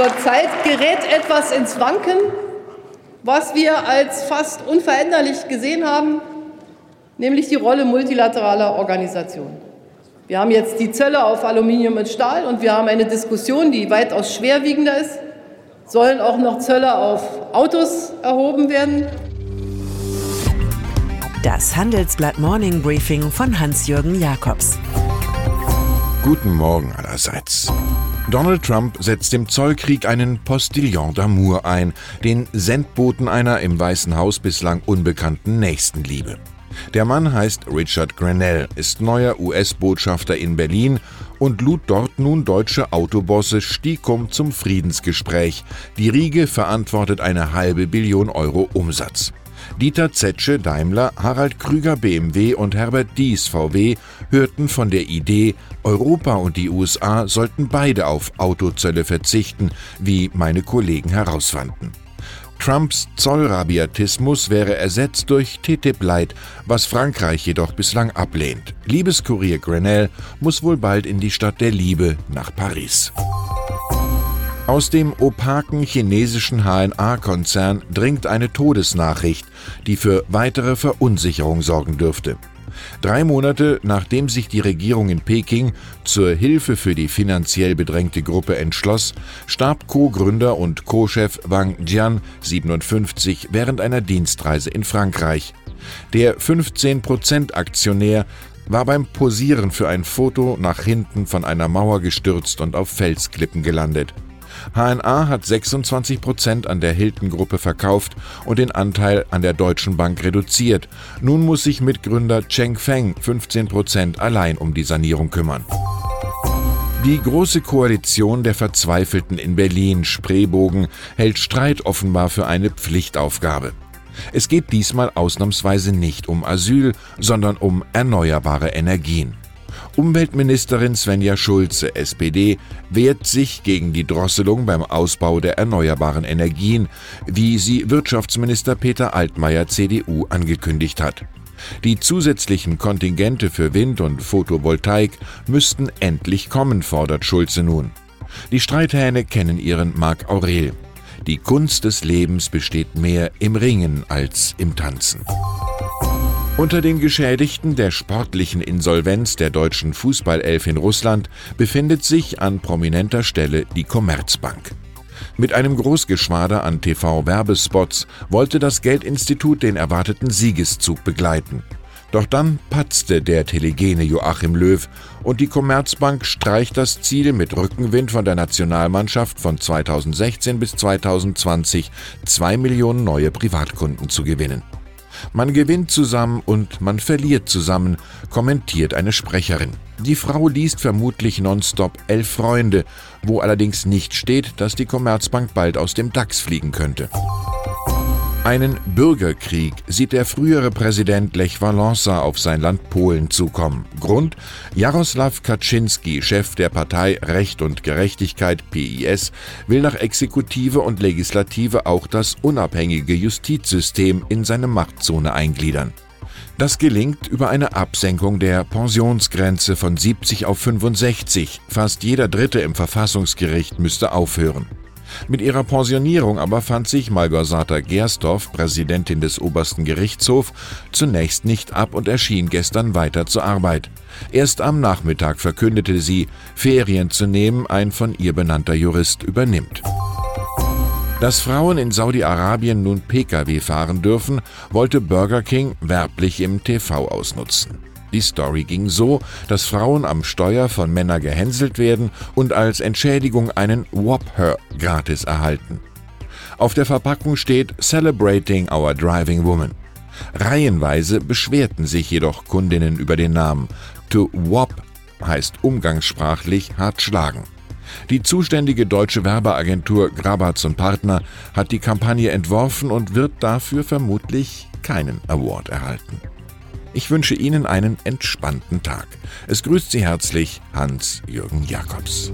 Zurzeit gerät etwas ins Wanken, was wir als fast unveränderlich gesehen haben, nämlich die Rolle multilateraler Organisationen. Wir haben jetzt die Zölle auf Aluminium und Stahl und wir haben eine Diskussion, die weitaus schwerwiegender ist. Sollen auch noch Zölle auf Autos erhoben werden? Das Handelsblatt Morning Briefing von Hans-Jürgen Jakobs. Guten Morgen allerseits. Donald Trump setzt dem Zollkrieg einen Postillon d'amour ein, den Sendboten einer im Weißen Haus bislang unbekannten Nächstenliebe. Der Mann heißt Richard Grenell, ist neuer US-Botschafter in Berlin und lud dort nun deutsche Autobosse Stiekum zum Friedensgespräch. Die Riege verantwortet eine halbe Billion Euro Umsatz. Dieter Zetsche Daimler, Harald Krüger BMW und Herbert Dies VW hörten von der Idee, Europa und die USA sollten beide auf Autozölle verzichten, wie meine Kollegen herausfanden. Trumps Zollrabiatismus wäre ersetzt durch TTIP-Light, was Frankreich jedoch bislang ablehnt. Liebeskurier Grenell muss wohl bald in die Stadt der Liebe nach Paris. Aus dem opaken chinesischen HNA-Konzern dringt eine Todesnachricht, die für weitere Verunsicherung sorgen dürfte. Drei Monate nachdem sich die Regierung in Peking zur Hilfe für die finanziell bedrängte Gruppe entschloss, starb Co-Gründer und Co-Chef Wang Jian, 57, während einer Dienstreise in Frankreich. Der 15%-Aktionär war beim Posieren für ein Foto nach hinten von einer Mauer gestürzt und auf Felsklippen gelandet. HNA hat 26 Prozent an der Hilton-Gruppe verkauft und den Anteil an der Deutschen Bank reduziert. Nun muss sich Mitgründer Cheng Feng 15 Prozent allein um die Sanierung kümmern. Die Große Koalition der Verzweifelten in Berlin, Spreebogen, hält Streit offenbar für eine Pflichtaufgabe. Es geht diesmal ausnahmsweise nicht um Asyl, sondern um erneuerbare Energien. Umweltministerin Svenja Schulze, SPD, wehrt sich gegen die Drosselung beim Ausbau der erneuerbaren Energien, wie sie Wirtschaftsminister Peter Altmaier, CDU, angekündigt hat. Die zusätzlichen Kontingente für Wind und Photovoltaik müssten endlich kommen, fordert Schulze nun. Die Streithähne kennen ihren Marc Aurel. Die Kunst des Lebens besteht mehr im Ringen als im Tanzen. Unter den Geschädigten der sportlichen Insolvenz der deutschen Fußballelf in Russland befindet sich an prominenter Stelle die Commerzbank. Mit einem Großgeschwader an TV-Werbespots wollte das Geldinstitut den erwarteten Siegeszug begleiten. Doch dann patzte der telegene Joachim Löw und die Commerzbank streicht das Ziel mit Rückenwind von der Nationalmannschaft von 2016 bis 2020 zwei Millionen neue Privatkunden zu gewinnen. Man gewinnt zusammen und man verliert zusammen, kommentiert eine Sprecherin. Die Frau liest vermutlich nonstop Elf Freunde, wo allerdings nicht steht, dass die Commerzbank bald aus dem DAX fliegen könnte. Einen Bürgerkrieg sieht der frühere Präsident Lech Walesa auf sein Land Polen zukommen. Grund: Jaroslaw Kaczynski, Chef der Partei Recht und Gerechtigkeit PIS, will nach Exekutive und Legislative auch das unabhängige Justizsystem in seine Machtzone eingliedern. Das gelingt über eine Absenkung der Pensionsgrenze von 70 auf 65. Fast jeder Dritte im Verfassungsgericht müsste aufhören. Mit ihrer Pensionierung aber fand sich Malgorzata Gersdorf, Präsidentin des obersten Gerichtshofs, zunächst nicht ab und erschien gestern weiter zur Arbeit. Erst am Nachmittag verkündete sie, Ferien zu nehmen, ein von ihr benannter Jurist übernimmt. Dass Frauen in Saudi-Arabien nun Pkw fahren dürfen, wollte Burger King werblich im TV ausnutzen. Die Story ging so, dass Frauen am Steuer von Männern gehänselt werden und als Entschädigung einen Whopper gratis erhalten. Auf der Verpackung steht Celebrating Our Driving Woman. Reihenweise beschwerten sich jedoch Kundinnen über den Namen. To whop heißt umgangssprachlich hart schlagen. Die zuständige deutsche Werbeagentur Grabatz und Partner hat die Kampagne entworfen und wird dafür vermutlich keinen Award erhalten. Ich wünsche Ihnen einen entspannten Tag. Es grüßt Sie herzlich Hans-Jürgen Jakobs.